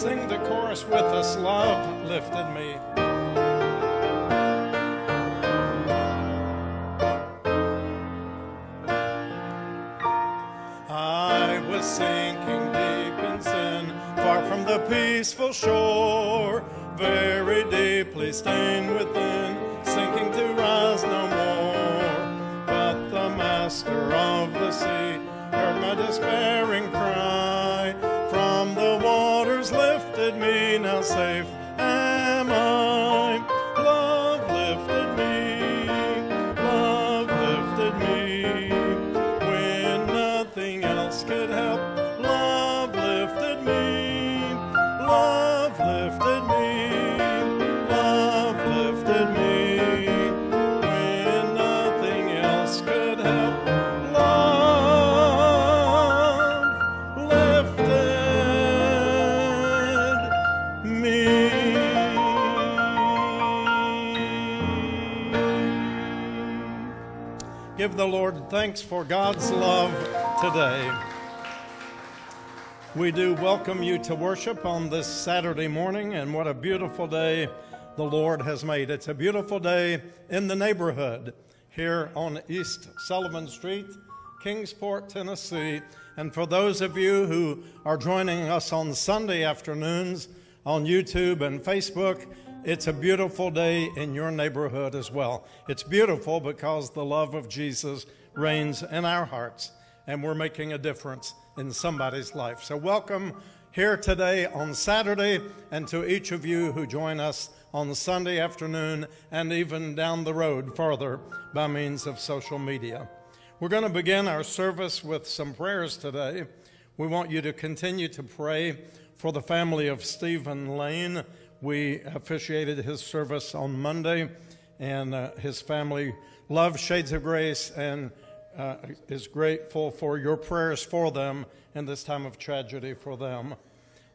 Sing the chorus with us. Love lifted me. I was sinking deep in sin, far from the peaceful shore, very deeply stained the Lord thanks for God's love today. We do welcome you to worship on this Saturday morning, and what a beautiful day the Lord has made. It's a beautiful day in the neighborhood here on East Sullivan Street, Kingsport, Tennessee. And for those of you who are joining us on Sunday afternoons on YouTube and Facebook, it's a beautiful day in your neighborhood as well. It's beautiful because the love of Jesus reigns in our hearts, and we're making a difference in somebody's life. So, welcome here today on Saturday, and to each of you who join us on Sunday afternoon and even down the road farther by means of social media. We're going to begin our service with some prayers today. We want you to continue to pray for the family of Stephen Lane. We officiated his service on Monday, and uh, his family loves Shades of Grace and uh, is grateful for your prayers for them in this time of tragedy for them.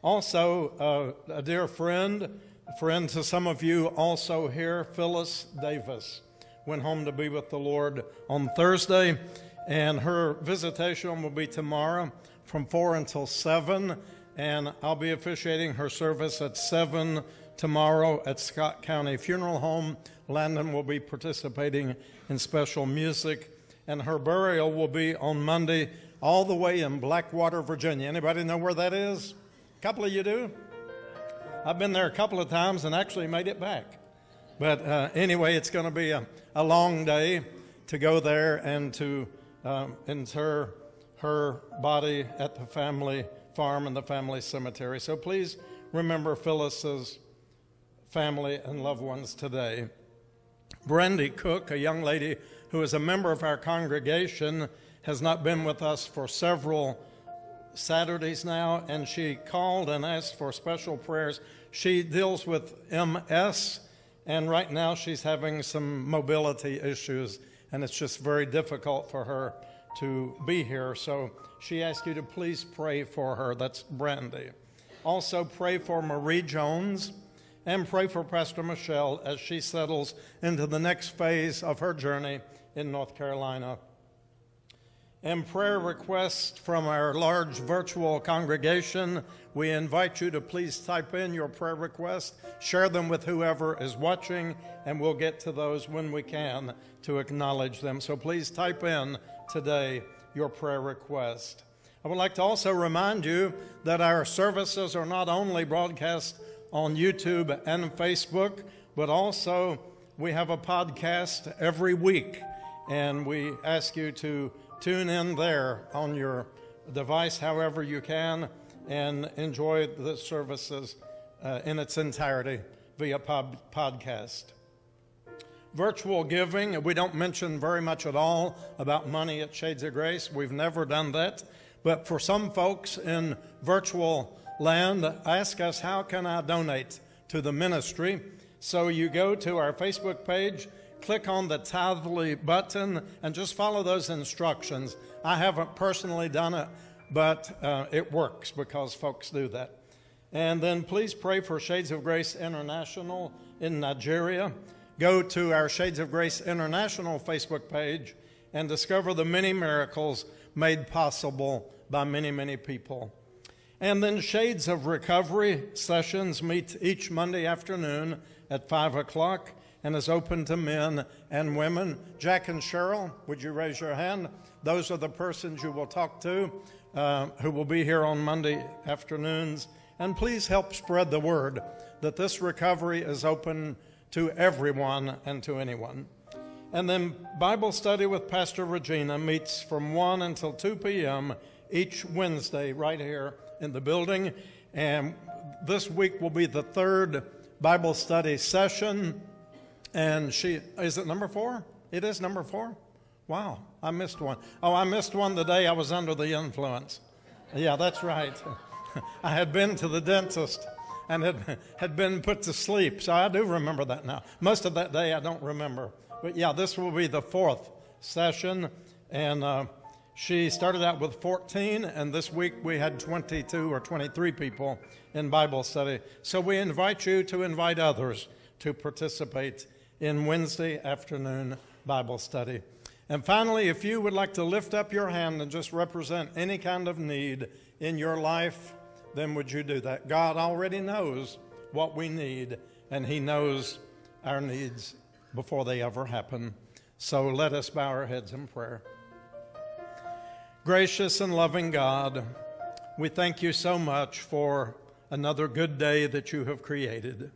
Also, uh, a dear friend, a friend to some of you also here, Phyllis Davis, went home to be with the Lord on Thursday, and her visitation will be tomorrow from 4 until 7, and I'll be officiating her service at 7 tomorrow at Scott County Funeral Home. Landon will be participating in special music, and her burial will be on Monday all the way in Blackwater, Virginia. Anybody know where that is? A couple of you do? I've been there a couple of times and actually made it back. But uh, anyway, it's going to be a, a, long day to go there and to um, inter her body at the family farm and the family cemetery. So please remember Phyllis's family and loved ones today. Brandy Cook, a young lady who is a member of our congregation, has not been with us for several Saturdays now, and she called and asked for special prayers. She deals with MS, and right now she's having some mobility issues, and it's just very difficult for her to be here. So she asked you to please pray for her. That's Brandy. Also, pray for Marie Jones and pray for Pastor Michelle as she settles into the next phase of her journey in North Carolina. And prayer requests from our large virtual congregation. We invite you to please type in your prayer request, share them with whoever is watching, and we'll get to those when we can to acknowledge them. So please type in today your prayer request. I would like to also remind you that our services are not only broadcast on YouTube and Facebook, but also we have a podcast every week, and we ask you to tune in there on your device however you can and enjoy the services uh, in its entirety via pod- podcast. Virtual giving, we don't mention very much at all about money at Shades of Grace. We've never done that. But for some folks in virtual land, ask us, how can I donate to the ministry? So you go to our Facebook page, click on the Tithely button, and just follow those instructions. I haven't personally done it, but uh, it works because folks do that. And then please pray for Shades of Grace International in Nigeria. Go to our Shades of Grace International Facebook page and discover the many miracles made possible by many, many people. And then Shades of Recovery sessions meet each Monday afternoon at 5 o'clock and is open to men and women. Jack and Cheryl, would you raise your hand? Those are the persons you will talk to uh, who will be here on Monday afternoons. And please help spread the word that this recovery is open to everyone and to anyone. And then Bible study with Pastor Regina meets from 1 until 2 p.m. each Wednesday right here in the building. And this week will be the third Bible study session. And she, is it number four? It is number four? Wow, I missed one. Oh, I missed one the day I was under the influence. Yeah, that's right. I had been to the dentist and had, had been put to sleep. So I do remember that now. Most of that day I don't remember. But yeah, this will be the fourth session. And uh, she started out with 14, and this week we had 22 or 23 people in Bible study. So we invite you to invite others to participate in Wednesday afternoon Bible study. And finally, if you would like to lift up your hand and just represent any kind of need in your life, then would you do that? God already knows what we need, and He knows our needs before they ever happen. So let us bow our heads in prayer. Gracious and loving God, we thank you so much for another good day that you have created.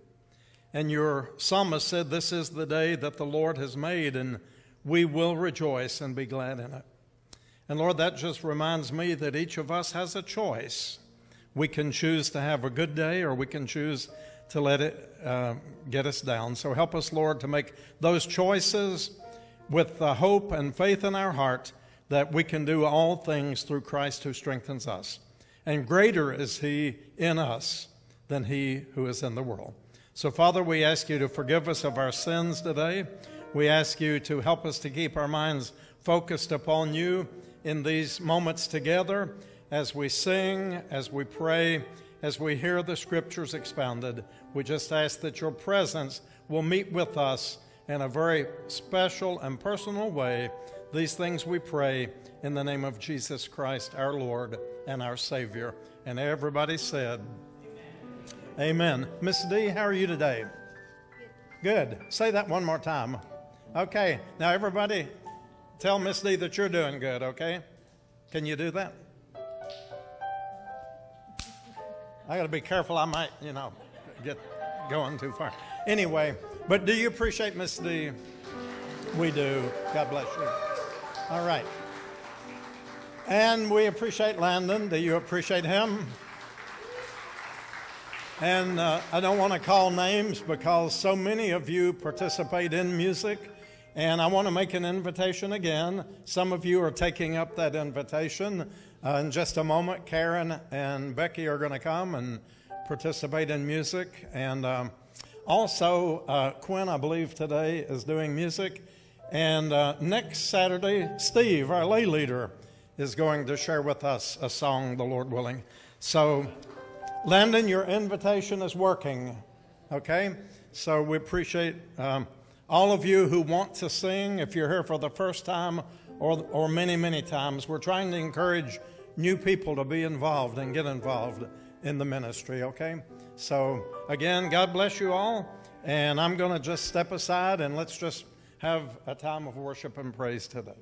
And your psalmist said, This is the day that the Lord has made, and we will rejoice and be glad in it. And Lord, that just reminds me that each of us has a choice. We can choose to have a good day or we can choose to let it uh, get us down. So help us, Lord, to make those choices with the hope and faith in our heart that we can do all things through Christ who strengthens us. And greater is He in us than He who is in the world. So, Father, we ask you to forgive us of our sins today. We ask you to help us to keep our minds focused upon you in these moments together as we sing, as we pray, as we hear the scriptures expounded. We just ask that your presence will meet with us in a very special and personal way. These things we pray in the name of Jesus Christ, our Lord and our Savior. And everybody said, Amen. Amen. Miss D, how are you today? Good. Say that one more time. Okay, now everybody tell Miss D that you're doing good, okay? Can you do that? I got to be careful. I might, you know, get going too far. Anyway, but do you appreciate Miss D? We do. God bless you. All right. And we appreciate Landon. Do you appreciate him? And uh, I don't want to call names because so many of you participate in music. And I want to make an invitation again. Some of you are taking up that invitation. Uh, in just a moment, Karen and Becky are going to come and participate in music. And um, also, uh, Quinn, I believe, today is doing music. And uh, next Saturday, Steve, our lay leader, is going to share with us a song, the Lord willing. So, Landon, your invitation is working, okay? So, we appreciate. Um, all of you who want to sing, if you're here for the first time or, or many, many times, we're trying to encourage new people to be involved and get involved in the ministry, okay? So, again, God bless you all. And I'm going to just step aside and let's just have a time of worship and praise today.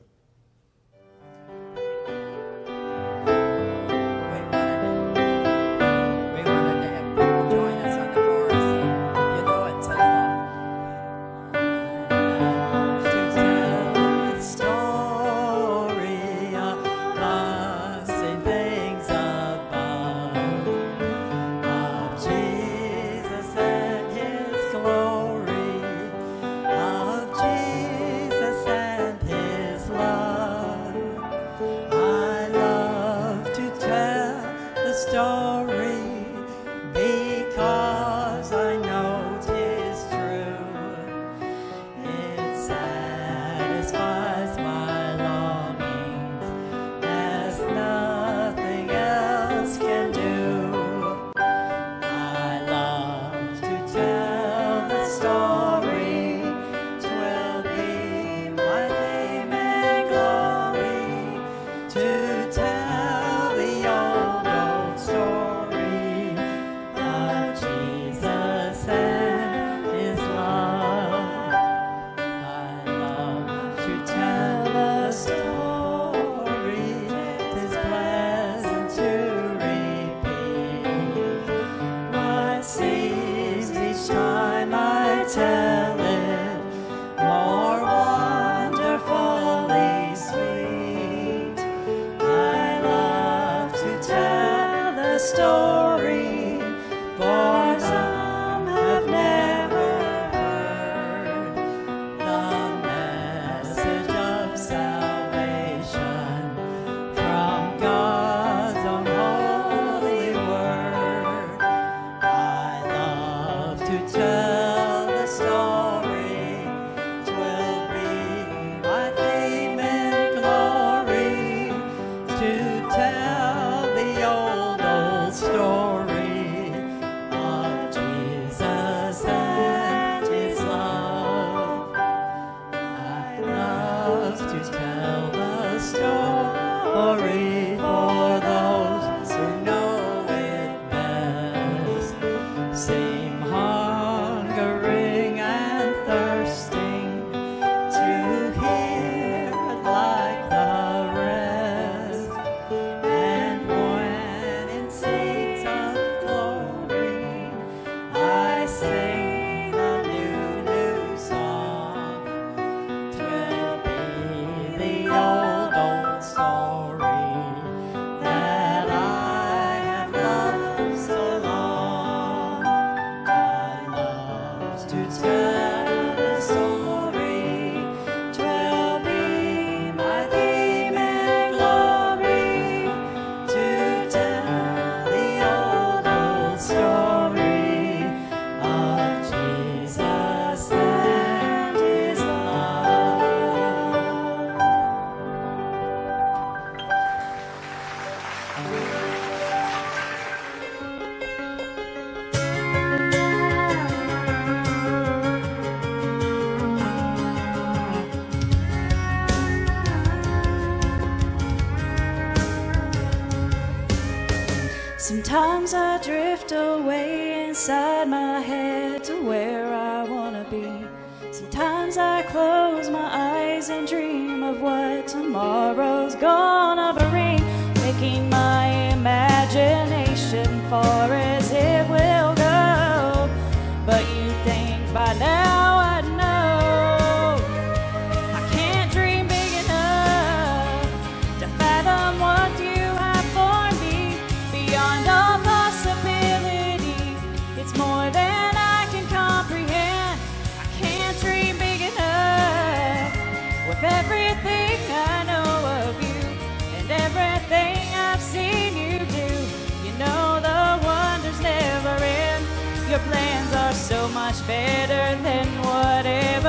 better than whatever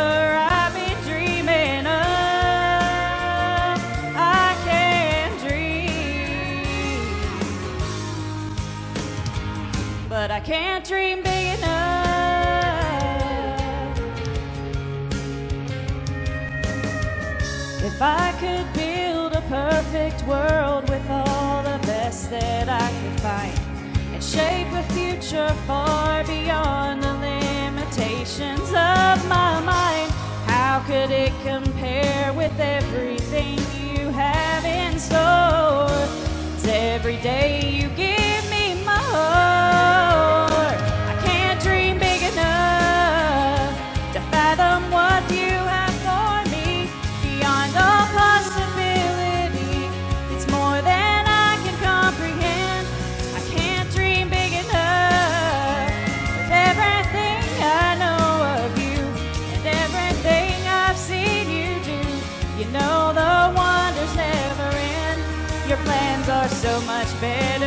I've been dreaming of. I can dream, but I can't dream big enough. If I could build a perfect world with all the best that I could find and shape a future far beyond Patience of my mind. How could it compare with everything you have in store? Every day you so much better.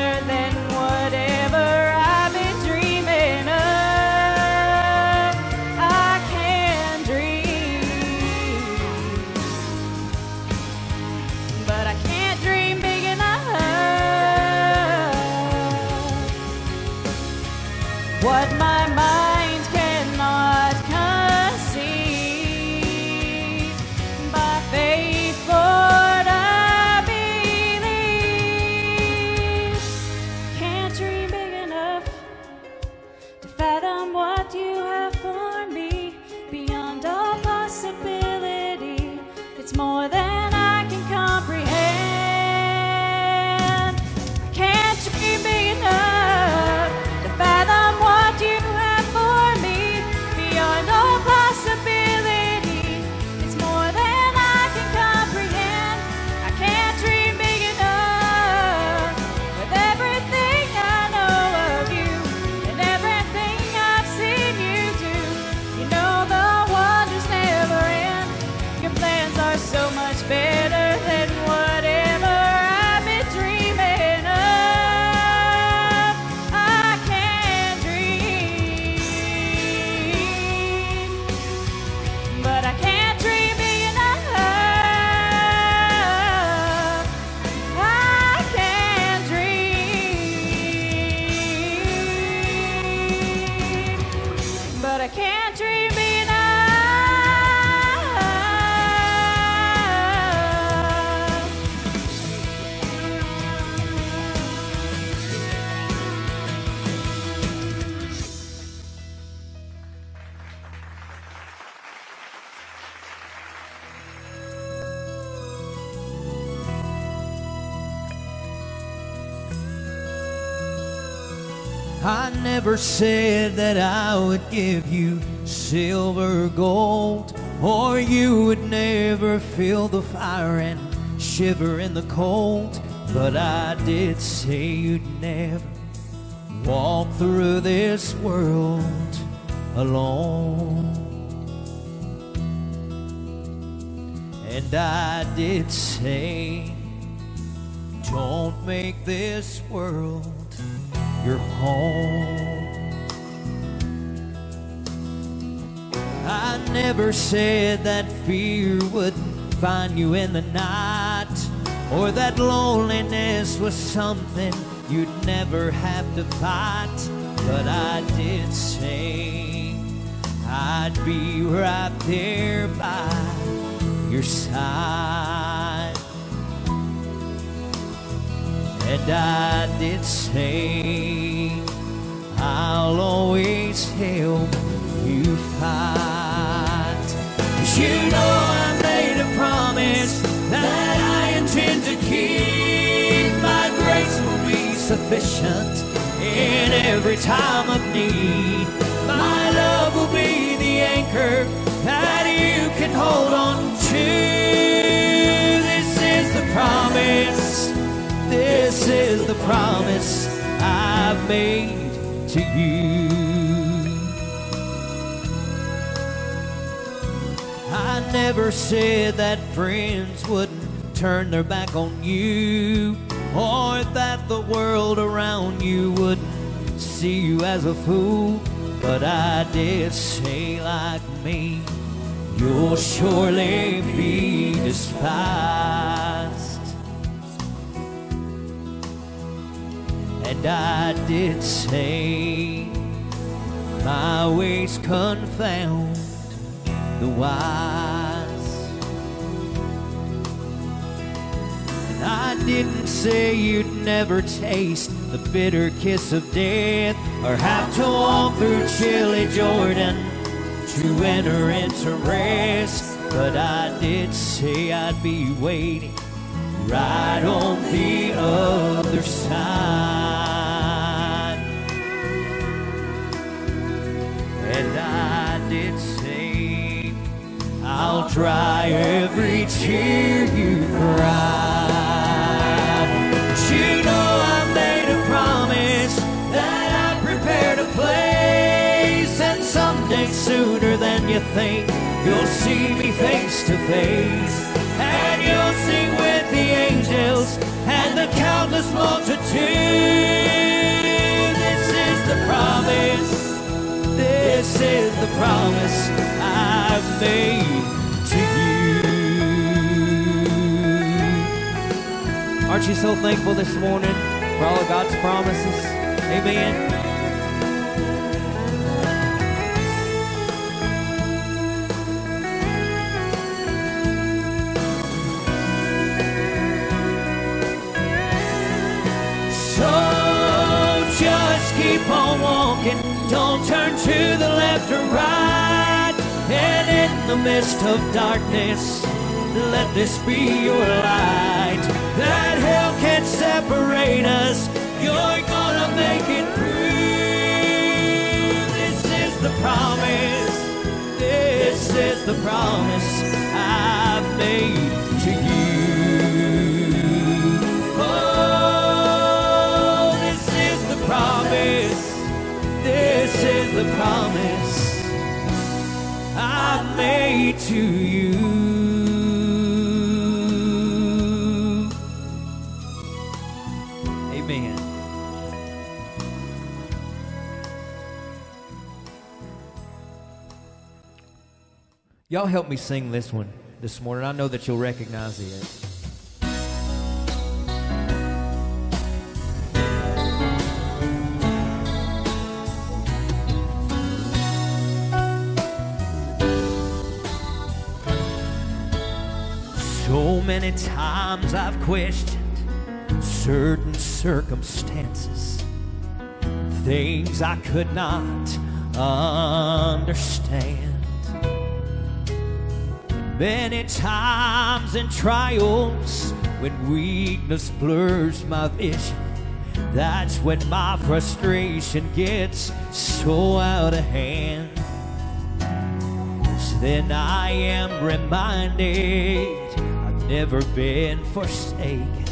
I never said that I would give you silver gold, or you would never feel the fire and shiver in the cold. But I did say you'd never walk through this world alone. And I did say, don't make this world your home. I never said that fear wouldn't find you in the night, or that loneliness was something you'd never have to fight. But I did say I'd be right there by your side. And I did say I'll always help you fight. 'Cause you know I made a promise that I intend to keep. My grace will be sufficient in every time of need. My love will be the anchor that you can hold on to. This is the promise I've made to you. I never said that friends wouldn't turn their back on you, or that the world around you wouldn't see you as a fool. But I did say, like me, you'll surely be despised. And I did say, my ways confound the wise. And I didn't say you'd never taste the bitter kiss of death or have to walk through chilly Jordan to enter into rest. But I did say I'd be waiting right on the other side. And I did say I'll dry every tear you cry. But you know I made a promise that I prepared a place, and someday sooner than you think you'll see me face to face, and you'll sing and the countless multitude. This is the promise. This is the promise I've made to you. Aren't you so thankful this morning for all of God's promises? Amen. Keep on walking, don't turn to the left or right. And in the midst of darkness, let this be your light. That hell can't separate us, you're gonna make it through. This is the promise, this is the promise I've made promise. This is the promise I've made to you. Amen. Y'all help me sing this one this morning. I know that you'll recognize it. Many times I've questioned certain circumstances, things I could not understand. Many times in trials, when weakness blurs my vision, that's when my frustration gets so out of hand. Then I am reminded never been forsaken.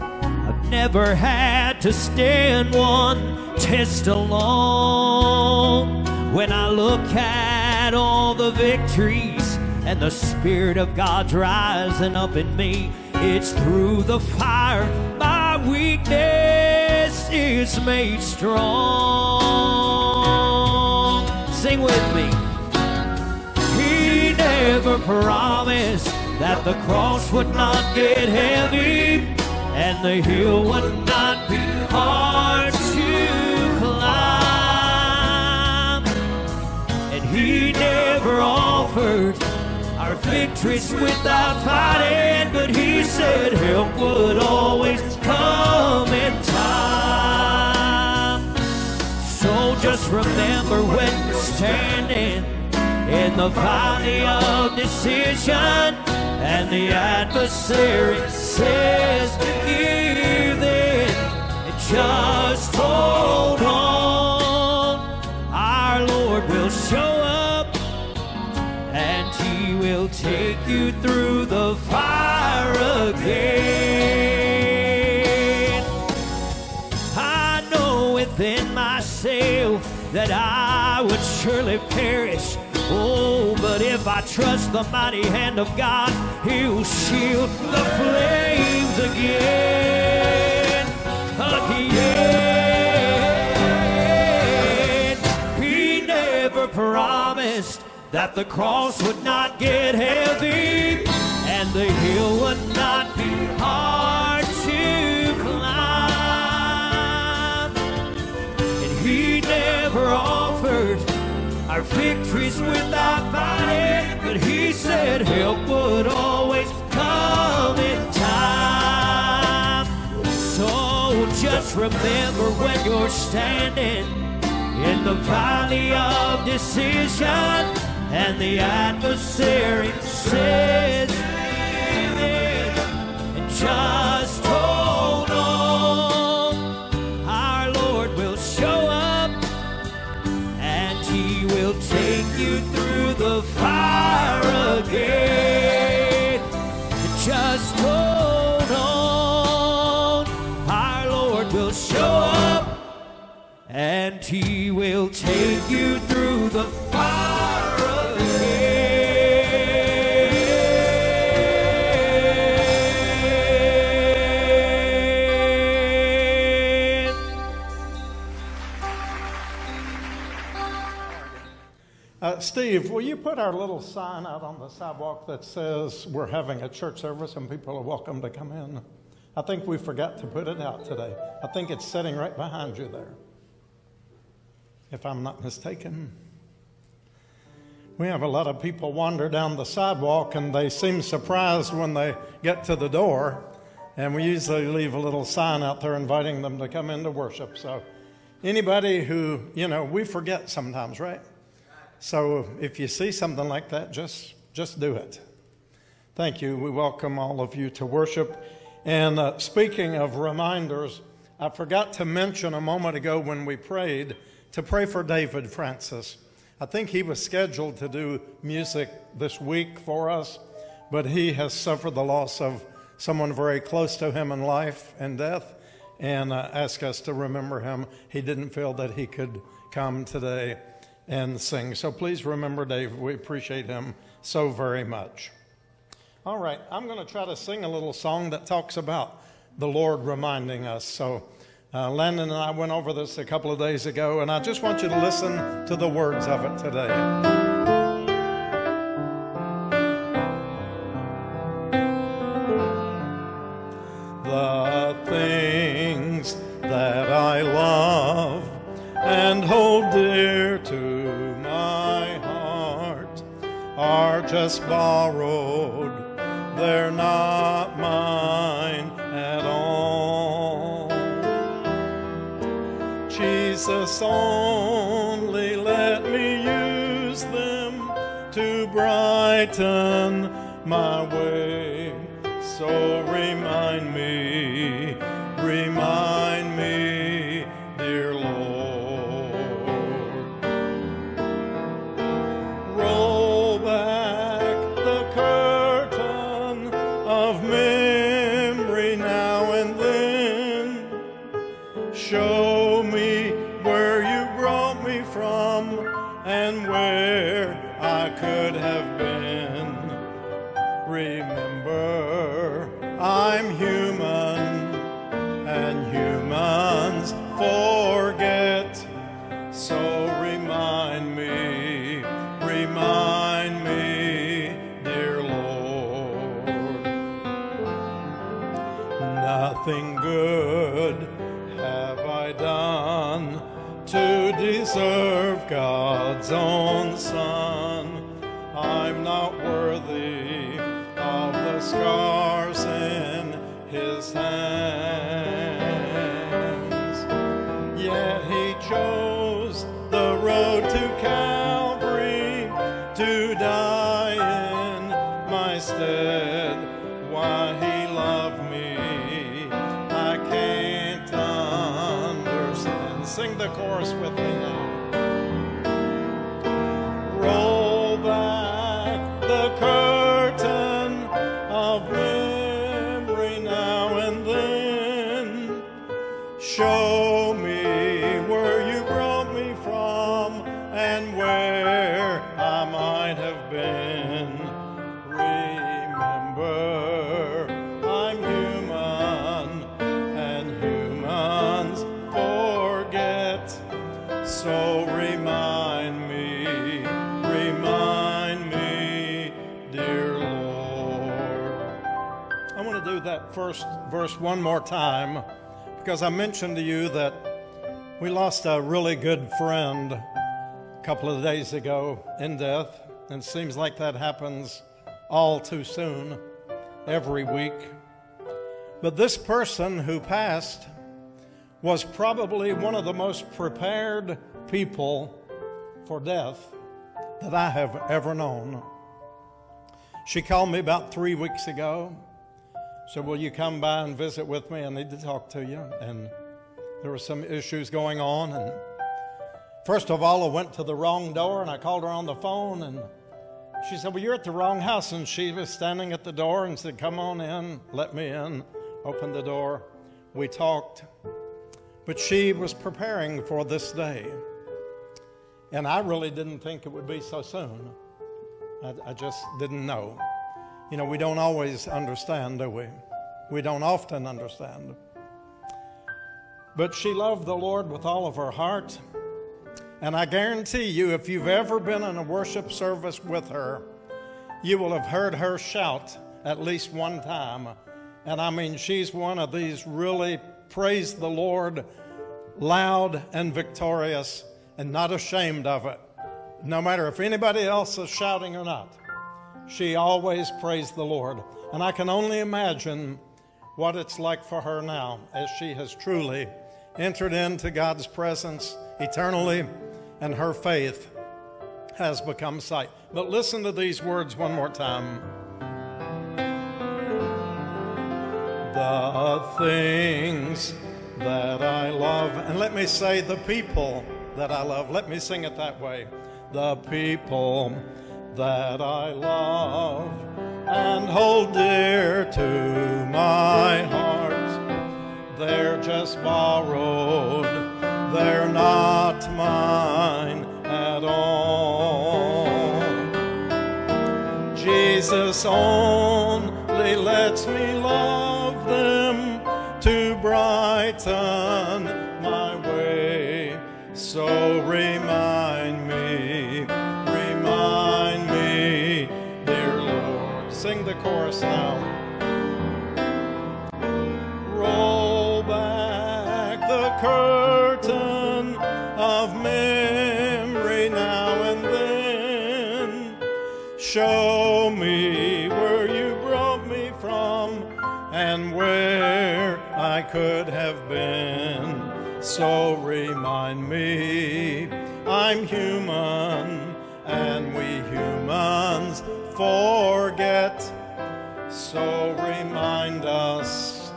I've never had to stand one test alone. When I look at all the victories and the Spirit of God's rising up in me, it's through the fire my weakness is made strong. Sing with me. He never promised that the cross would not get heavy and the hill would not be hard to climb. And he never offered our victories without fighting, but he said help would always come in time. So just remember when you're standing in the valley of decision and the adversary says give in just hold on. Our Lord will show up and he will take you through the fire again. I know within myself that I would surely perish. Oh, but if I trust the mighty hand of God, He'll shield the flames again. Again. He never promised that the cross would not get heavy and the hill would not be hard to climb. And he never our victories without fighting, but he said help would always come in time. So just remember when you're standing in the valley of decision and the adversary says, in," and just hold the fire again. Just hold on. Our Lord will show up and he will take you through the Steve, will you put our little sign out on the sidewalk that says we're having a church service and people are welcome to come in? I think we forgot to put it out today. I think it's sitting right behind you there, if I'm not mistaken. We have a lot of people wander down the sidewalk and they seem surprised when they get to the door. And we usually leave a little sign out there inviting them to come in to worship. So, anybody who, you know, we forget sometimes, right? So if you see something like that, just just do it. Thank you. We welcome all of you to worship. And uh, speaking of reminders, I forgot to mention a moment ago when we prayed to pray for David Francis. I think he was scheduled to do music this week for us, but he has suffered the loss of someone very close to him in life and death, and uh, asked us to remember him. He didn't feel that he could come today and sing. So please remember Dave. We appreciate him so very much. All right, I'm going to try to sing a little song that talks about the Lord reminding us. So uh, Landon and I went over this a couple of days ago, and I just want you to listen to the words of it today. Borrowed they're not mine at all. Jesus, only let me use them to brighten my His hands. Verse one more time because I mentioned to you that we lost a really good friend a couple of days ago in death, and it seems like that happens all too soon every week. But this person who passed was probably one of the most prepared people for death that I have ever known. She called me about three weeks ago. Said, Will you come by and visit with me? I need to talk to you. And there were some issues going on. And first of all, I went to the wrong door and I called her on the phone. And she said, Well, you're at the wrong house. And she was standing at the door and said, Come on in, let me in. Opened the door. We talked. But she was preparing for this day. And I really didn't think it would be so soon. I, I just didn't know. You know, we don't always understand, do we? We don't often understand. But she loved the Lord with all of her heart. And I guarantee you, if you've ever been in a worship service with her, you will have heard her shout at least one time. And I mean, she's one of these really praise the Lord, loud and victorious, and not ashamed of it. No matter if anybody else is shouting or not, she always praised the Lord. And I can only imagine what it's like for her now as she has truly entered into God's presence eternally and her faith has become sight. But listen to these words one more time. The things that I love, and let me say the people that I love. Let me sing it that way. The people that I love and hold dear to my heart. They're just borrowed, they're not mine at all. Jesus only lets me love them to brighten my way. So Now. Roll back the curtain of memory now and then. Show me where you brought me from and where I could have been. So remind me I'm human and we humans forget. So remind us,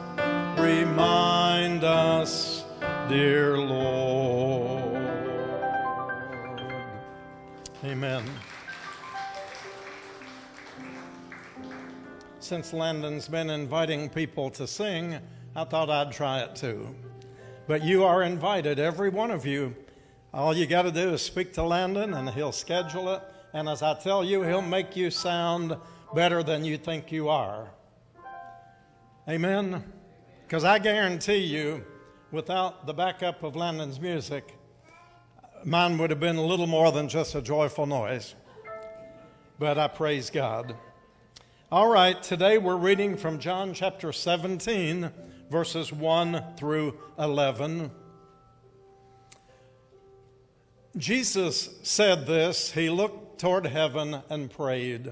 remind us, dear Lord. Amen. Since Landon's been inviting people to sing, I thought I'd try it too. But you are invited, every one of you. All you got to do is speak to Landon, and he'll schedule it. And as I tell you, he'll make you sound better than you think you are. Amen? Because I guarantee you, without the backup of Landon's music, mine would have been a little more than just a joyful noise. But I praise God. All right, today we're reading from John chapter 17, verses 1 through 11. Jesus said this. He looked toward heaven and prayed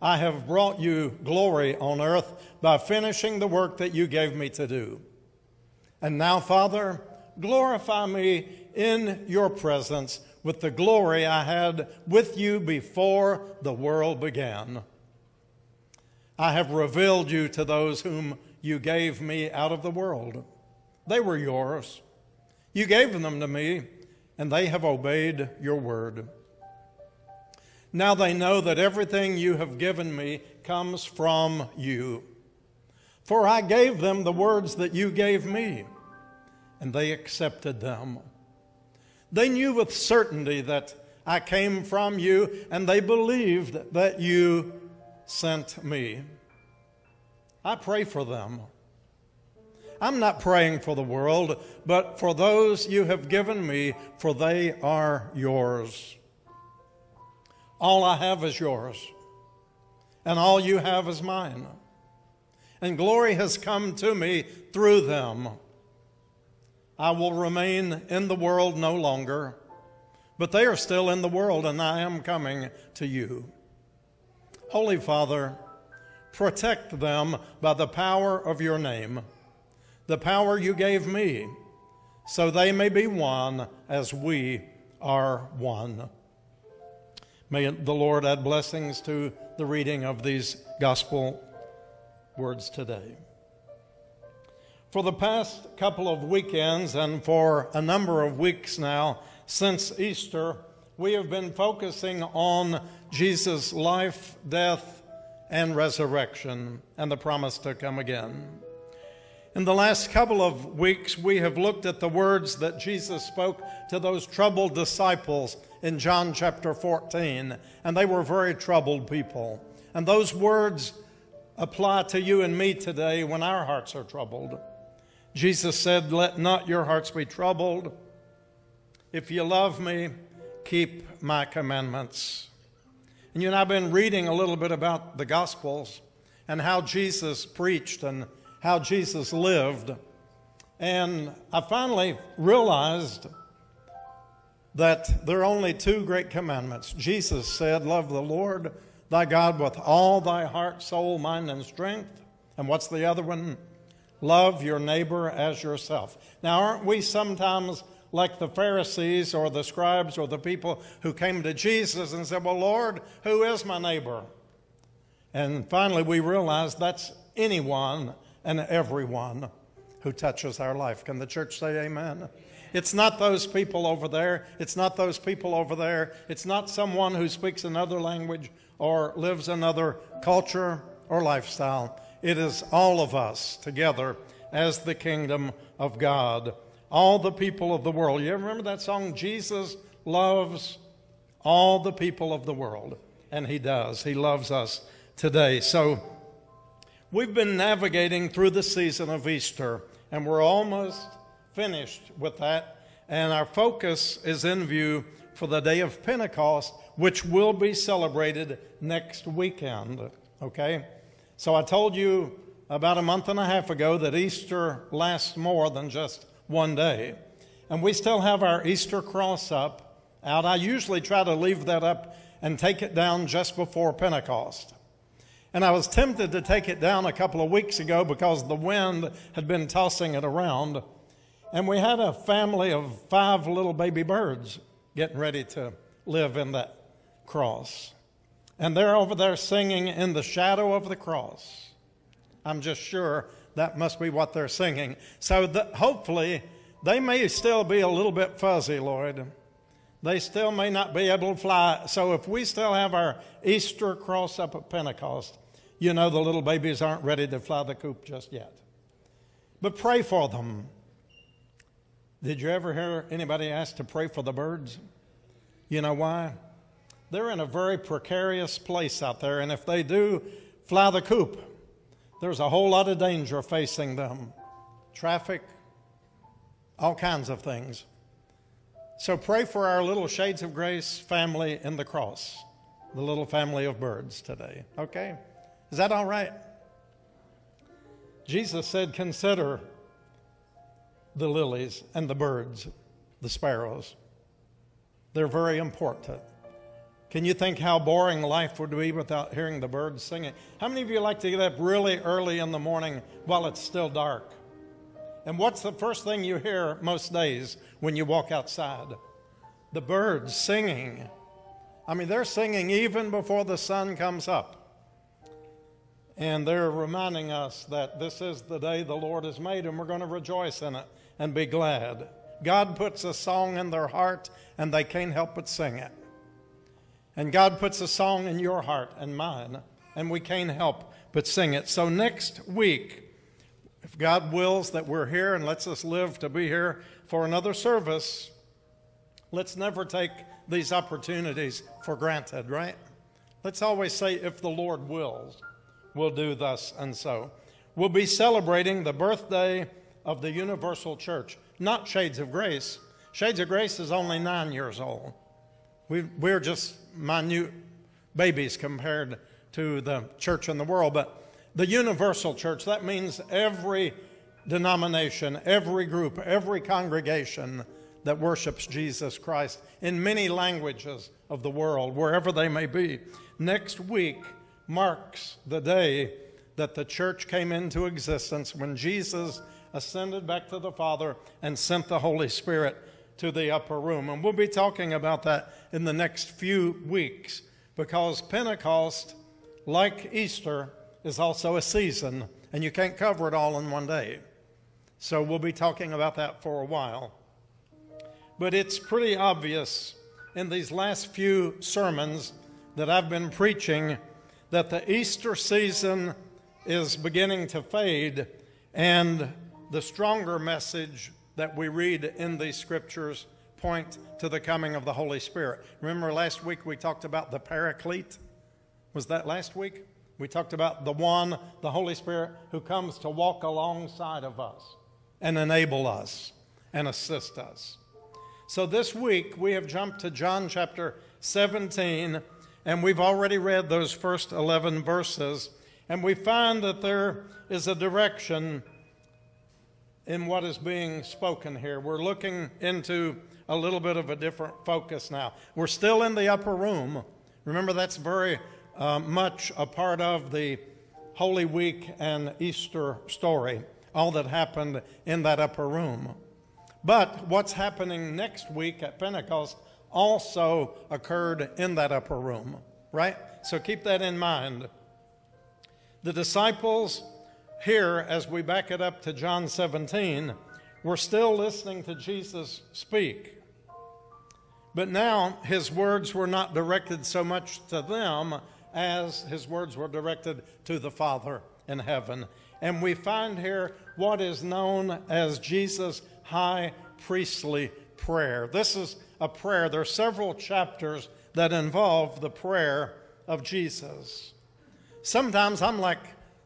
I have brought you glory on earth by finishing the work that you gave me to do. And now, Father, glorify me in your presence with the glory I had with you before the world began. I have revealed you to those whom you gave me out of the world. They were yours. You gave them to me, and they have obeyed your word. Now they know that everything you have given me comes from you. For I gave them the words that you gave me, and they accepted them. They knew with certainty that I came from you, and they believed that you sent me. I pray for them. I'm not praying for the world, but for those you have given me, for they are yours. All I have is yours, and all you have is mine. And glory has come to me through them. I will remain in the world no longer, but they are still in the world, and I am coming to you. Holy Father, Protect them by the power of your name, the power you gave me, so they may be one as we are one. May the Lord add blessings to the reading of these gospel words today. For the past couple of weekends and for a number of weeks now since Easter, we have been focusing on Jesus' life, death, and resurrection and the promise to come again. In the last couple of weeks, we have looked at the words that Jesus spoke to those troubled disciples in John chapter 14, and they were very troubled people. And those words apply to you and me today when our hearts are troubled. Jesus said, Let not your hearts be troubled. If you love me, keep my commandments. And you know, I've been reading a little bit about the Gospels and how Jesus preached and how Jesus lived. And I finally realized that there are only two great commandments. Jesus said, Love the Lord thy God with all thy heart, soul, mind, and strength. And what's the other one? Love your neighbor as yourself. Now, aren't we sometimes like the Pharisees or the scribes or the people who came to Jesus and said, Well, Lord, who is my neighbor? And finally, we realize that's anyone and everyone who touches our life. Can the church say amen? It's not those people over there. It's not those people over there. It's not someone who speaks another language or lives another culture or lifestyle. It is all of us together as the kingdom of God all the people of the world. You remember that song, Jesus loves all the people of the world? And He does. He loves us today. So We've been navigating through the season of Easter, and we're almost finished with that. And our focus is in view for the day of Pentecost, which will be celebrated next weekend. Okay? So I told you about a month and a half ago that Easter lasts more than just one day. And we still have our Easter cross up out. I usually try to leave that up and take it down just before Pentecost. And I was tempted to take it down a couple of weeks ago because the wind had been tossing it around. And we had a family of five little baby birds getting ready to live in that cross. And they're over there singing in the shadow of the cross. I'm just sure that must be what they're singing. So hopefully they may still be a little bit fuzzy, Lord. They still may not be able to fly. So if we still have our Easter cross up at Pentecost, you know the little babies aren't ready to fly the coop just yet. But pray for them. Did you ever hear anybody ask to pray for the birds? You know why? They're in a very precarious place out there, and if they do fly the coop, there's a whole lot of danger facing them traffic, all kinds of things. So pray for our little Shades of Grace family in the cross, the little family of birds today. Okay? Is that all right? Jesus said, Consider the lilies and the birds, the sparrows. They're very important. Can you think how boring life would be without hearing the birds singing? How many of you like to get up really early in the morning while it's still dark? And what's the first thing you hear most days when you walk outside? The birds singing. I mean, they're singing even before the sun comes up. And they're reminding us that this is the day the Lord has made, and we're going to rejoice in it and be glad. God puts a song in their heart, and they can't help but sing it. And God puts a song in your heart and mine, and we can't help but sing it. So next week, if God wills that we're here and lets us live to be here for another service, let's never take these opportunities for granted, right? Let's always say, if the Lord wills, we'll do thus and so. We'll be celebrating the birthday of the Universal Church, not Shades of Grace. Shades of Grace is only nine years old. we we're just minute babies compared to the church in the world, but the universal church, that means every denomination, every group, every congregation that worships Jesus Christ in many languages of the world, wherever they may be. Next week marks the day that the church came into existence when Jesus ascended back to the Father and sent the Holy Spirit to the upper room. And we'll be talking about that in the next few weeks because Pentecost, like Easter, is also a season, and you can't cover it all in one day. So we'll be talking about that for a while. But it's pretty obvious in these last few sermons that I've been preaching that the Easter season is beginning to fade, and the stronger message that we read in these scriptures point to the coming of the Holy Spirit. Remember last week we talked about the Paraclete? Was that last week? We talked about the one, the Holy Spirit, who comes to walk alongside of us and enable us and assist us. So this week we have jumped to John chapter 17, and we've already read those first 11 verses, and we find that there is a direction in what is being spoken here. We're looking into a little bit of a different focus now. We're still in the upper room. Remember, that's very uh, much a part of the Holy Week and Easter story, all that happened in that upper room. But what's happening next week at Pentecost also occurred in that upper room, right? So keep that in mind. The disciples here, as we back it up to John 17, we're still listening to Jesus speak. But now his words were not directed so much to them as his words were directed to the Father in heaven. And we find here what is known as Jesus' high priestly prayer. This is a prayer. There are several chapters that involve the prayer of Jesus. Sometimes I'm like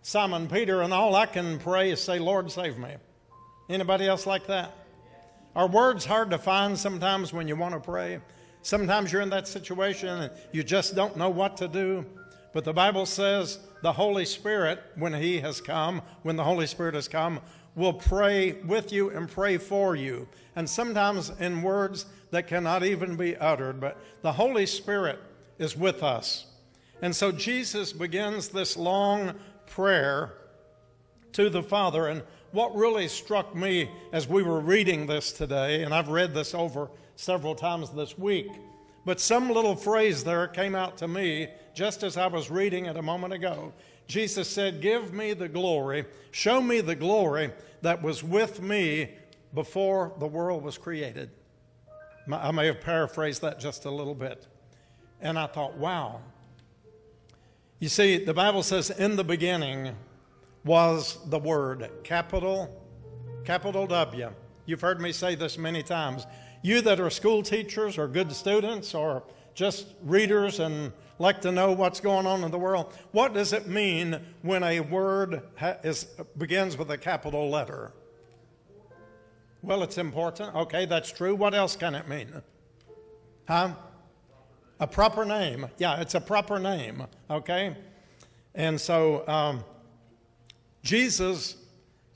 Simon Peter, and all I can pray is say, Lord, save me. Anybody else like that? Are words hard to find sometimes when you want to pray? Sometimes you're in that situation and you just don't know what to do. But the Bible says the Holy Spirit, when He has come, when the Holy Spirit has come, will pray with you and pray for you. And sometimes in words that cannot even be uttered, but the Holy Spirit is with us. And so Jesus begins this long prayer to the Father. And what really struck me as we were reading this today, and I've read this over several times this week, but some little phrase there came out to me just as I was reading it a moment ago. Jesus said, Give me the glory, show me the glory that was with me before the world was created. I may have paraphrased that just a little bit. And I thought, wow. You see, the Bible says, In the beginning was the Word, capital, capital W. You've heard me say this many times. You that are school teachers or good students or just readers and like to know what's going on in the world. What does it mean when a word is, begins with a capital letter? Well, it's important. Okay, that's true. What else can it mean? Huh? A proper name. Yeah, it's a proper name. Okay? And so um, Jesus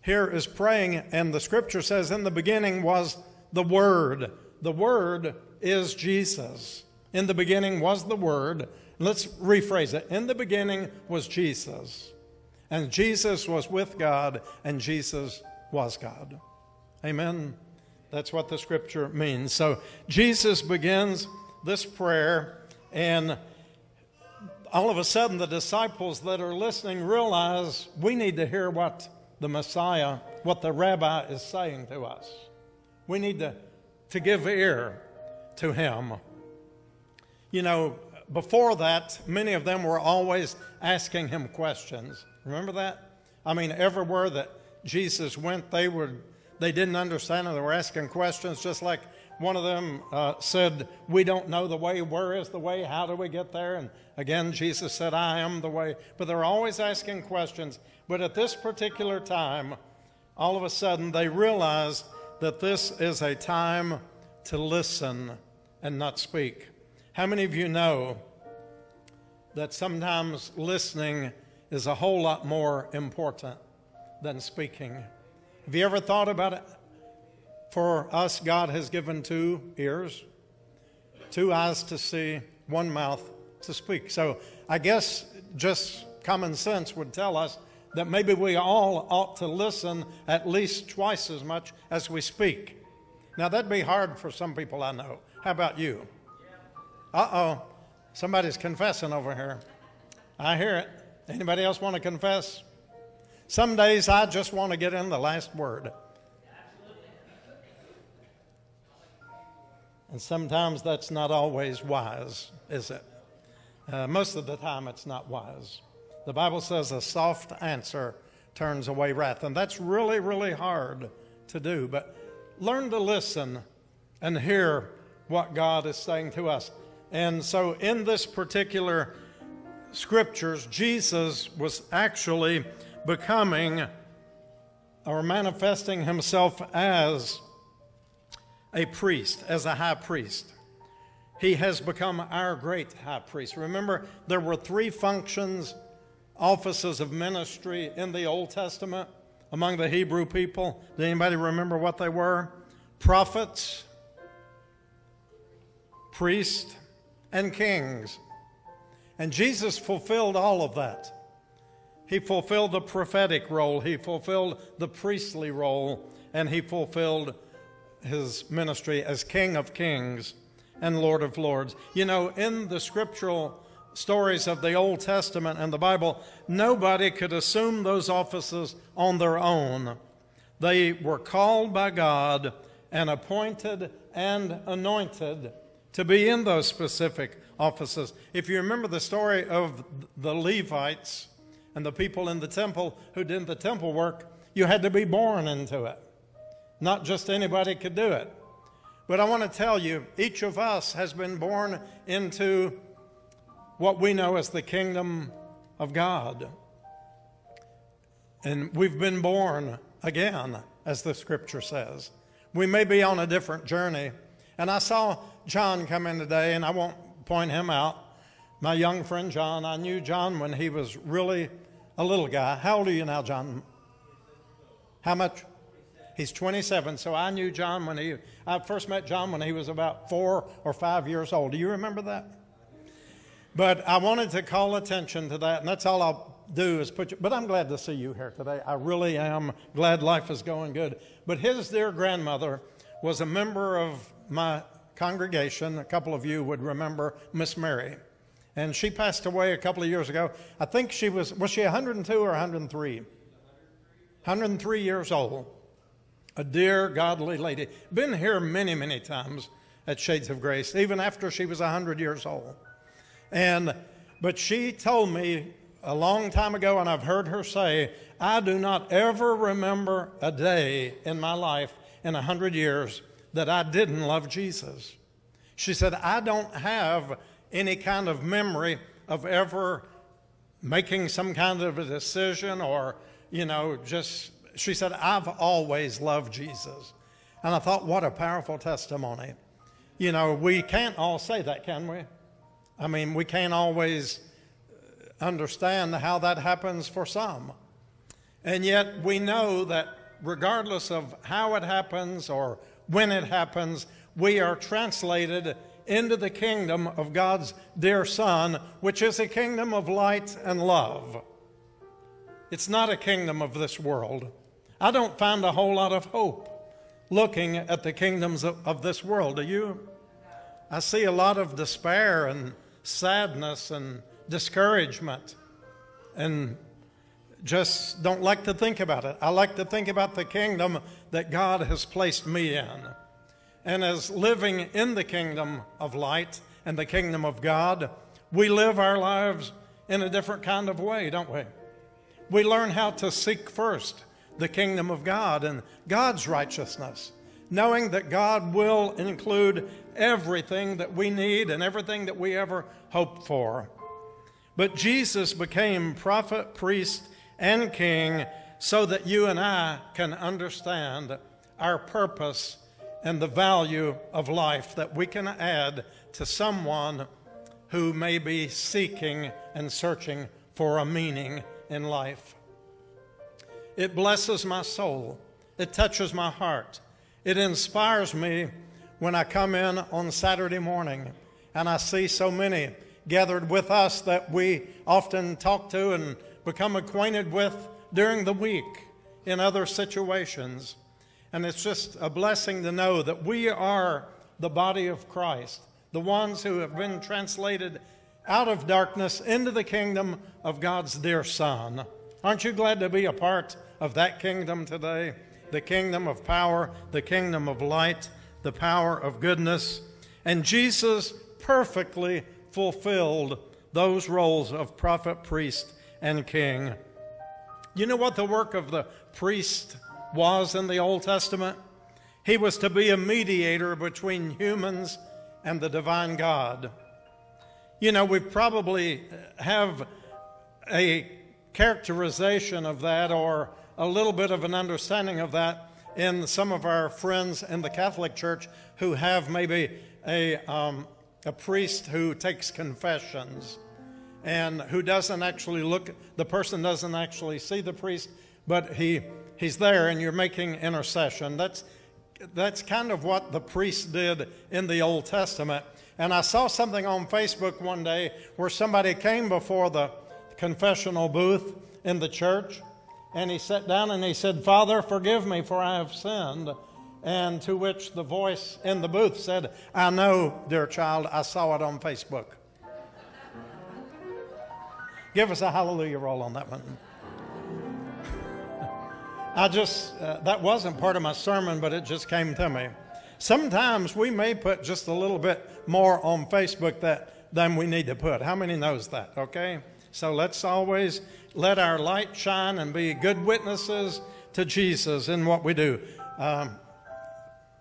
here is praying, and the scripture says, In the beginning was the Word. The Word is Jesus. In the beginning was the Word. Let's rephrase it. In the beginning was Jesus. And Jesus was with God, and Jesus was God. Amen. That's what the scripture means. So Jesus begins this prayer, and all of a sudden, the disciples that are listening realize we need to hear what the Messiah, what the rabbi is saying to us. We need to, to give ear to him. You know, before that, many of them were always asking him questions. Remember that? I mean, everywhere that Jesus went, they were they didn't understand and they were asking questions, just like one of them uh, said, We don't know the way. Where is the way? How do we get there? And again, Jesus said, I am the way. But they're always asking questions. But at this particular time, all of a sudden, they realize that this is a time to listen and not speak. How many of you know that sometimes listening is a whole lot more important than speaking? Have you ever thought about it? For us, God has given two ears, two eyes to see, one mouth to speak. So I guess just common sense would tell us that maybe we all ought to listen at least twice as much as we speak. Now, that'd be hard for some people I know. How about you? Uh oh, somebody's confessing over here. I hear it. Anybody else want to confess? Some days I just want to get in the last word. And sometimes that's not always wise, is it? Uh, most of the time, it's not wise. The Bible says a soft answer turns away wrath. And that's really, really hard to do. But learn to listen and hear what God is saying to us. And so, in this particular scriptures, Jesus was actually becoming or manifesting himself as a priest, as a high priest. He has become our great high priest. Remember, there were three functions, offices of ministry in the Old Testament among the Hebrew people. Does anybody remember what they were? Prophets, priests, and kings. And Jesus fulfilled all of that. He fulfilled the prophetic role, he fulfilled the priestly role, and he fulfilled his ministry as King of Kings and Lord of Lords. You know, in the scriptural stories of the Old Testament and the Bible, nobody could assume those offices on their own. They were called by God and appointed and anointed to be in those specific offices. If you remember the story of the Levites, and the people in the temple who did the temple work, you had to be born into it. Not just anybody could do it. But I want to tell you, each of us has been born into what we know as the kingdom of God. And we've been born again, as the scripture says. We may be on a different journey. And I saw John come in today, and I won't point him out. My young friend John, I knew John when he was really a little guy. How old are you now, John? How much? He's 27. So I knew John when he, I first met John when he was about four or five years old. Do you remember that? But I wanted to call attention to that, and that's all I'll do is put you, but I'm glad to see you here today. I really am glad life is going good. But his dear grandmother was a member of my congregation. A couple of you would remember Miss Mary. And she passed away a couple of years ago. I think she was, was she 102 or 103? 103 years old. A dear, godly lady. Been here many, many times at Shades of Grace, even after she was 100 years old. And, but she told me a long time ago, and I've heard her say, I do not ever remember a day in my life in a hundred years that I didn't love Jesus. She said, I don't have any kind of memory of ever making some kind of a decision or, you know, just, she said, I've always loved Jesus. And I thought, what a powerful testimony. You know, we can't all say that, can we? I mean, we can't always uh, understand how that happens for some. And yet we know that regardless of how it happens or when it happens, we are translated into the kingdom of God's dear Son, which is a kingdom of light and love. It's not a kingdom of this world. I don't find a whole lot of hope looking at the kingdoms of, of this world. Do you? I see a lot of despair and sadness and discouragement and just don't like to think about it. I like to think about the kingdom that God has placed me in. And as living in the kingdom of light and the kingdom of God, we live our lives in a different kind of way, don't we? We learn how to seek first the kingdom of God and God's righteousness, knowing that God will include everything that we need and everything that we ever hope for. But Jesus became prophet, priest, and king so that you and I can understand our purpose and the value of life that we can add to someone who may be seeking and searching for a meaning in life. It blesses my soul. It touches my heart. It inspires me when I come in on Saturday morning and I see so many gathered with us that we often talk to and become acquainted with during the week in other situations. And it's just a blessing to know that we are the body of Christ, the ones who have been translated out of darkness into the kingdom of God's dear Son. Aren't you glad to be a part of that kingdom today? The kingdom of power, the kingdom of light, the power of goodness. And Jesus perfectly fulfilled those roles of prophet, priest, and king. You know what the work of the priest was in the Old Testament? He was to be a mediator between humans and the divine God. You know, we probably have a characterization of that or a little bit of an understanding of that in some of our friends in the Catholic Church who have maybe a, um, a priest who takes confessions and who doesn't actually look, the person doesn't actually see the priest, but he, he's there and you're making intercession. That's, that's kind of what the priest did in the Old Testament. And I saw something on Facebook one day where somebody came before the confessional booth in the church and he sat down and he said, Father, forgive me for I have sinned. And to which the voice in the booth said, I know, dear child, I saw it on Facebook. Give us a hallelujah roll on that one. I just, uh, that wasn't part of my sermon, but it just came to me. Sometimes we may put just a little bit more on Facebook that, than we need to put. How many knows that, okay? So let's always let our light shine and be good witnesses to Jesus in what we do. Um,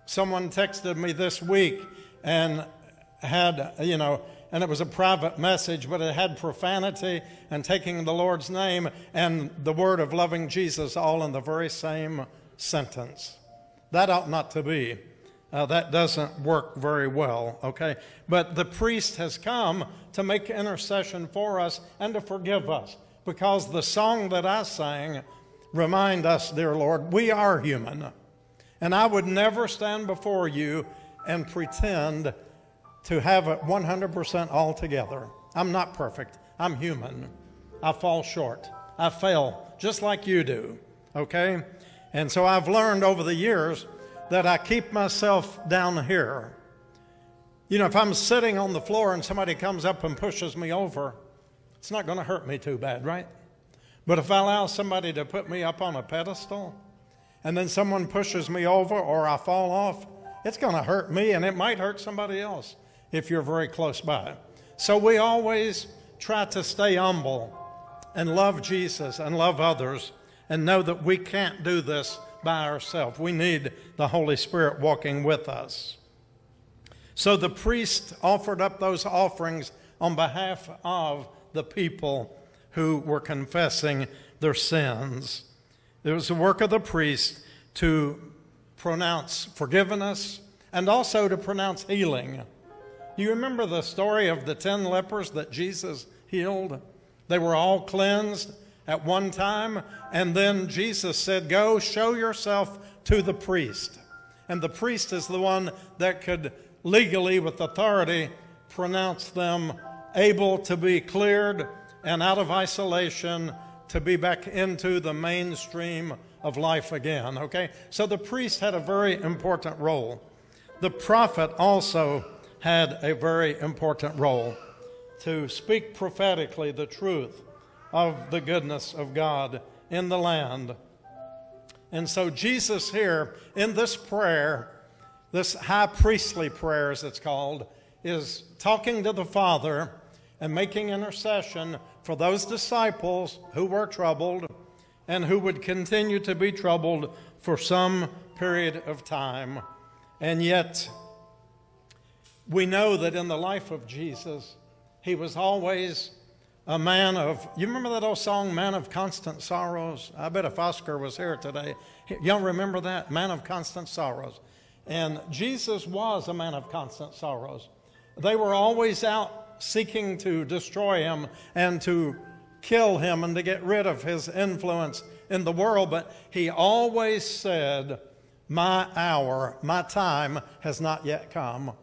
someone texted me this week and had, you know, and it was a private message, but it had profanity and taking the Lord's name and the word of loving Jesus all in the very same sentence. That ought not to be. Uh, that doesn't work very well, okay? But the priest has come to make intercession for us and to forgive us because the song that I sang remind us, dear Lord, we are human. And I would never stand before you and pretend to have it 100% all together. I'm not perfect. I'm human. I fall short. I fail just like you do, okay? And so I've learned over the years that I keep myself down here. You know, if I'm sitting on the floor and somebody comes up and pushes me over, it's not going to hurt me too bad, right? But if I allow somebody to put me up on a pedestal and then someone pushes me over or I fall off, it's going to hurt me and it might hurt somebody else if you're very close by. So we always try to stay humble and love Jesus and love others and know that we can't do this by ourselves. We need the Holy Spirit walking with us. So the priest offered up those offerings on behalf of the people who were confessing their sins. It was the work of the priest to pronounce forgiveness and also to pronounce healing. You remember the story of the ten lepers that Jesus healed? They were all cleansed at one time, and then Jesus said, Go show yourself to the priest. And the priest is the one that could legally, with authority, pronounce them able to be cleared and out of isolation to be back into the mainstream of life again. Okay? So the priest had a very important role. The prophet also had a very important role to speak prophetically the truth of the goodness of God in the land. And so, Jesus here in this prayer, this high priestly prayer, as it's called, is talking to the Father and making intercession for those disciples who were troubled and who would continue to be troubled for some period of time. And yet, we know that in the life of Jesus, he was always a man of, you remember that old song, Man of Constant Sorrows? I bet if Oscar was here today, y'all remember that? Man of Constant Sorrows. And Jesus was a man of constant sorrows. They were always out seeking to destroy him and to kill him and to get rid of his influence in the world, but he always said, My hour, my time has not yet come.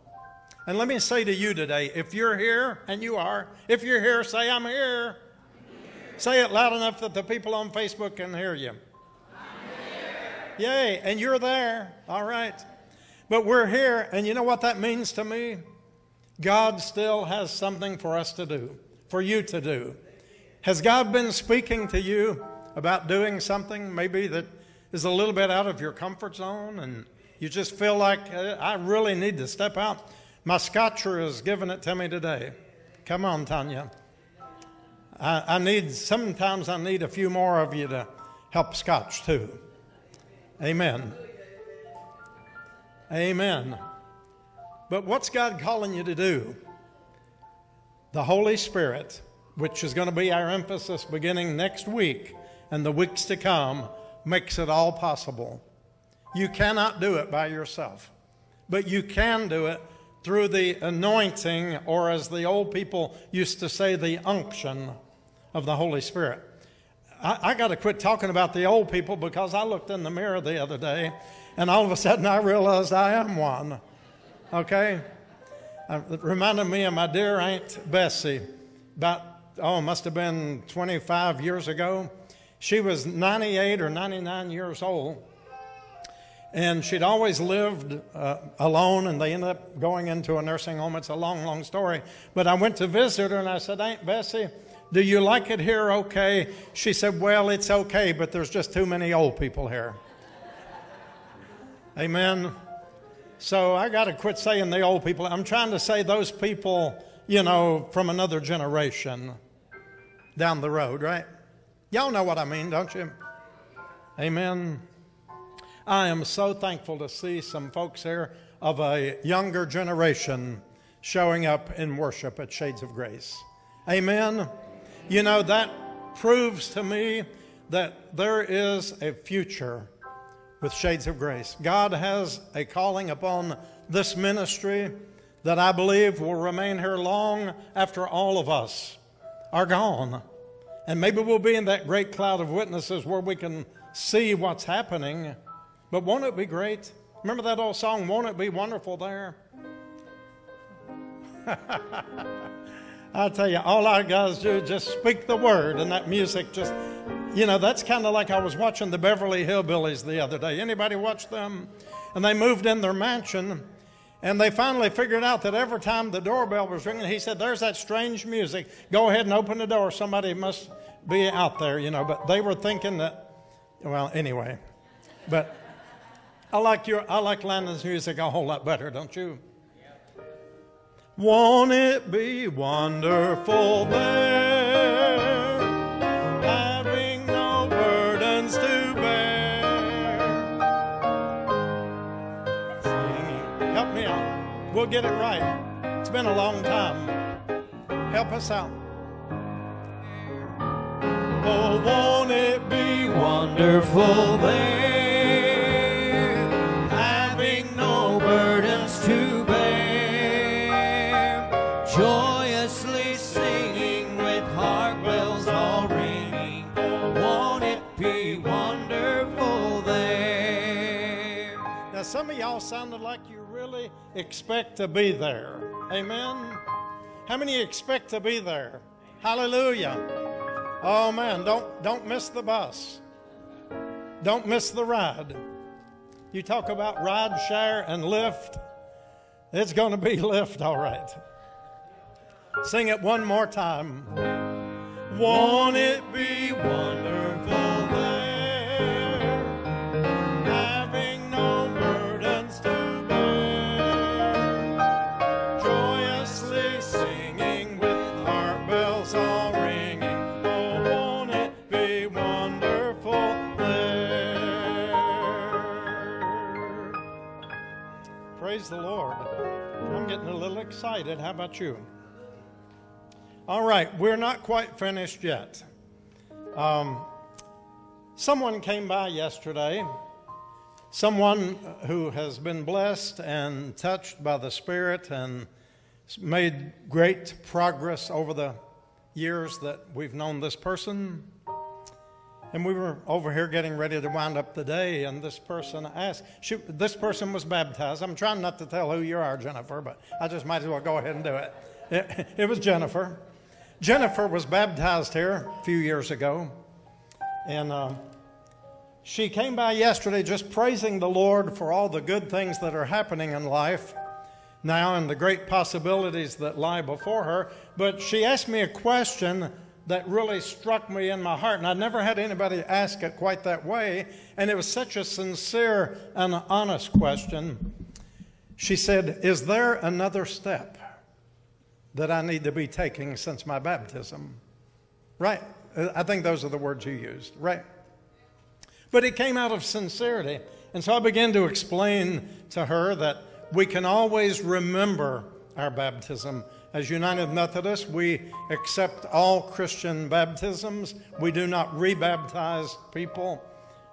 And let me say to you today if you're here, and you are, if you're here, say, I'm here. Say it loud enough that the people on Facebook can hear you. Yay, and you're there. All right. But we're here, and you know what that means to me? God still has something for us to do, for you to do. Has God been speaking to you about doing something maybe that is a little bit out of your comfort zone and you just feel like uh, I really need to step out? My scotcher has given it to me today. Come on, Tanya. I, I, need, sometimes I need a few more of you to help scotch too. Amen. Amen. But what's God calling you to do? The Holy Spirit, which is going to be our emphasis beginning next week and the weeks to come, makes it all possible. You cannot do it by yourself, but you can do it through the anointing, or as the old people used to say, the unction of the Holy Spirit. I, I got to quit talking about the old people because I looked in the mirror the other day and all of a sudden I realized I am one. Okay? Uh, it reminded me of my dear Aunt Bessie about, oh, must have been 25 years ago. She was 98 or 99 years old and she'd always lived uh, alone, and they ended up going into a nursing home. It's a long, long story. But I went to visit her, and I said, Aunt Bessie, do you like it here okay? She said, Well, it's okay, but there's just too many old people here. Amen. So I got to quit saying the old people. I'm trying to say those people, you know, from another generation down the road, right? Y'all know what I mean, don't you? Amen. I am so thankful to see some folks here of a younger generation showing up in worship at Shades of Grace. Amen. You know, that proves to me that there is a future with Shades of Grace. God has a calling upon this ministry that I believe will remain here long after all of us are gone. And maybe we'll be in that great cloud of witnesses where we can see what's happening. But won't it be great? Remember that old song, Won't It Be Wonderful There? I tell you, all our guys do is just speak the word, and that music just, you know, that's kind of like I was watching the Beverly Hillbillies the other day. Anybody watch them? And they moved in their mansion, and they finally figured out that every time the doorbell was ringing, he said, There's that strange music. Go ahead and open the door. Somebody must be out there, you know. But they were thinking that, well, anyway. But I like your, I like Landon's music a whole lot better, don't you? Won't it be wonderful there, having no burdens to bear? Singing. Help me out. We'll get it right. It's been a long time. Help us out. Oh, won't it be Wonderful there, Now, some of y'all sounded like you really expect to be there. Amen. How many expect to be there? Hallelujah. Oh man, don't don't miss the bus. Don't miss the ride. You talk about ride, share, and Lyft. It's going to be lift, all right. Sing it one more time. Won't it be wonderful Praise the Lord. I'm getting a little excited. How about you? All right, we're not quite finished yet. Um, someone came by yesterday, someone who has been blessed and touched by the Spirit and made great progress over the years that we've known this person. And we were over here getting ready to wind up the day, and this person asked, she, this person was baptized. I'm trying not to tell who you are, Jennifer, but I just might as well go ahead and do it. It, it was Jennifer. Jennifer was baptized here a few years ago, and uh, she came by yesterday just praising the Lord for all the good things that are happening in life now and the great possibilities that lie before her. But she asked me a question that really struck me in my heart, and I'd never had anybody ask it quite that way, and it was such a sincere and honest question. She said, Is there another step? that I need to be taking since my baptism. Right. I think those are the words you used. Right. But it came out of sincerity. And so I began to explain to her that we can always remember our baptism. As United Methodists, we accept all Christian baptisms. We do not rebaptize people.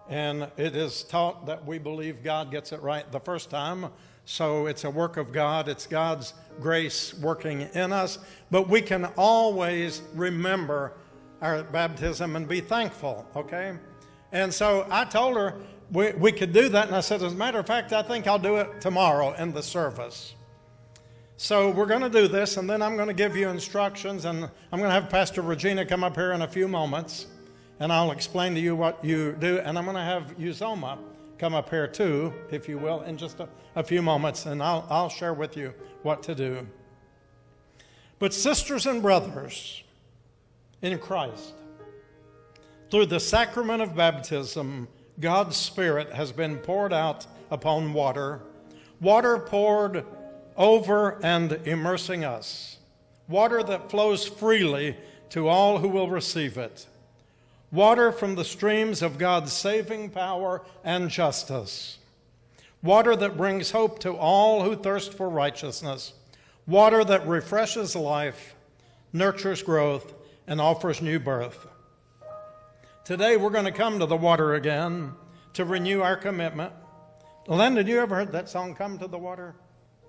And it is taught that we believe God gets it right the first time. So it's a work of God, it's God's grace working in us. But we can always remember our baptism and be thankful, okay? And so I told her we, we could do that. And I said, as a matter of fact, I think I'll do it tomorrow in the service. So we're going to do this, and then I'm going to give you instructions, and I'm going to have Pastor Regina come up here in a few moments, and I'll explain to you what you do. And I'm going to have Uzoma come up here too, if you will, in just a, a few moments, and I'll, I'll share with you what to do. But, sisters and brothers in Christ, through the sacrament of baptism, God's Spirit has been poured out upon water, water poured over and immersing us, water that flows freely to all who will receive it water from the streams of God's saving power and justice, water that brings hope to all who thirst for righteousness, water that refreshes life, nurtures growth, and offers new birth. Today we're going to come to the water again to renew our commitment. Landon, you ever heard that song, Come to the Water?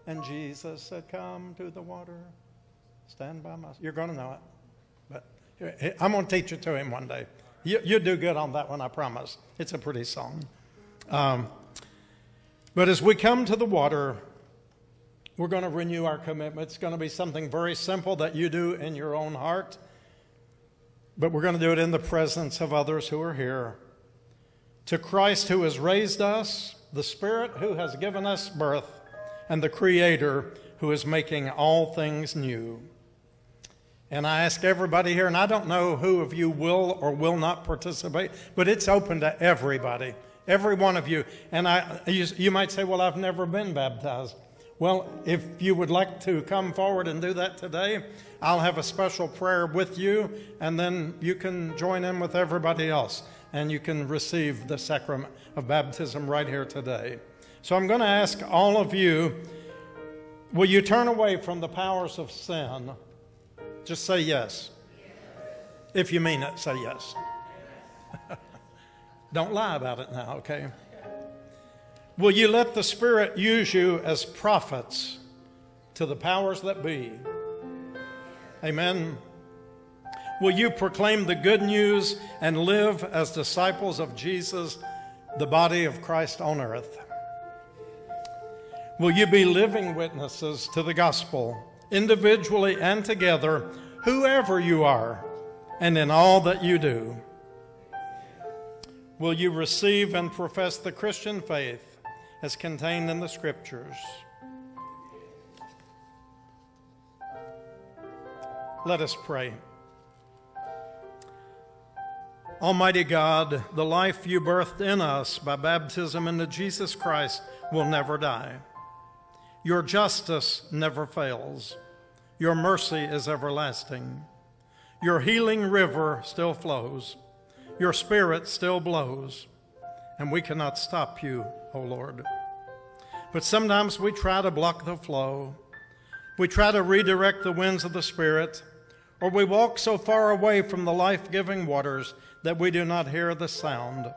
And Jesus said, Come to the water, stand by my. You're going to know it. But I'm going to teach it to him one day. You, you do good on that one, I promise. It's a pretty song. Um, but as we come to the water, we're going to renew our commitment. It's going to be something very simple that you do in your own heart, but we're going to do it in the presence of others who are here. To Christ who has raised us, the Spirit who has given us birth, and the Creator who is making all things new. And I ask everybody here, and I don't know who of you will or will not participate, but it's open to everybody, every one of you. And I, you, you might say, well, I've never been baptized. Well, if you would like to come forward and do that today, I'll have a special prayer with you, and then you can join in with everybody else, and you can receive the sacrament of baptism right here today. So I'm going to ask all of you will you turn away from the powers of sin? Just say yes. If you mean it, say yes. Don't lie about it now, okay? Will you let the Spirit use you as prophets to the powers that be? Amen. Will you proclaim the good news and live as disciples of Jesus, the body of Christ on earth? Will you be living witnesses to the gospel? individually and together, whoever you are, and in all that you do. Will you receive and profess the Christian faith as contained in the Scriptures? Let us pray. Almighty God, the life you birthed in us by baptism into Jesus Christ will never die. Your justice never fails. Your mercy is everlasting. Your healing river still flows. Your spirit still blows. And we cannot stop you, O Lord. But sometimes we try to block the flow. We try to redirect the winds of the Spirit, or we walk so far away from the life giving waters that we do not hear the sound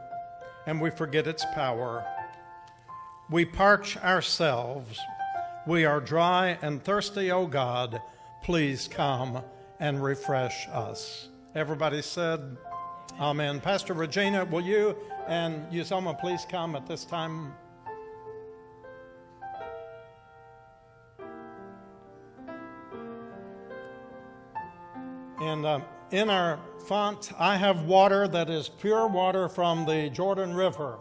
and we forget its power. We parch ourselves we are dry and thirsty, O God. Please come and refresh us. Everybody said, Amen. Pastor Regina, will you and Uzoma please come at this time? And uh, in our font, I have water that is pure water from the Jordan River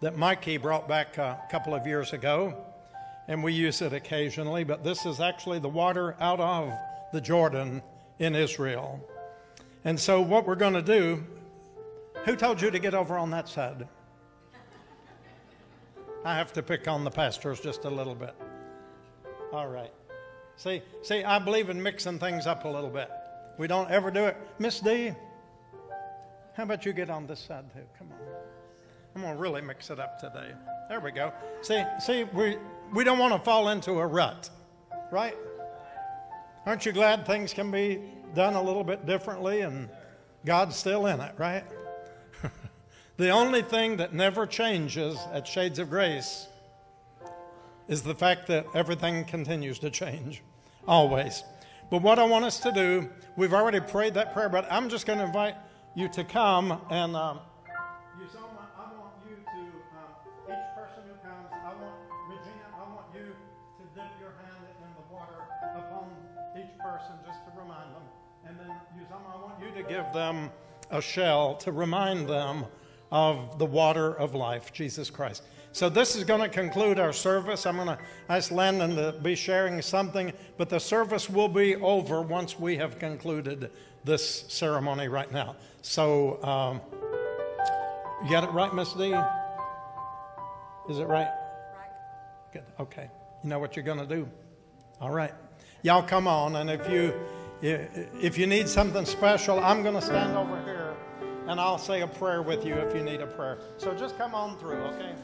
that Mikey brought back a couple of years ago and we use it occasionally, but this is actually the water out of the Jordan in Israel. And so, what we're going to do, who told you to get over on that side? I have to pick on the pastors just a little bit. All right. See, see, I believe in mixing things up a little bit. We don't ever do it. Miss D, how about you get on this side too? Come on. I'm going to really mix it up today. There we go. See, see, we, we don't want to fall into a rut, right? Aren't you glad things can be done a little bit differently and God's still in it, right? the only thing that never changes at Shades of Grace is the fact that everything continues to change, always. But what I want us to do, we've already prayed that prayer, but I'm just going to invite you to come and. Um, give them a shell to remind them of the water of life, Jesus Christ. So, this is going to conclude our service. I'm going to ask Landon to be sharing something, but the service will be over once we have concluded this ceremony right now. So, um, you got it right, Miss D? Is it right? Right. Good. Okay. You know what you're going to do? All right. Y'all come on, and if you if you need something special, I'm going to stand over here and I'll say a prayer with you if you need a prayer. So just come on through, okay?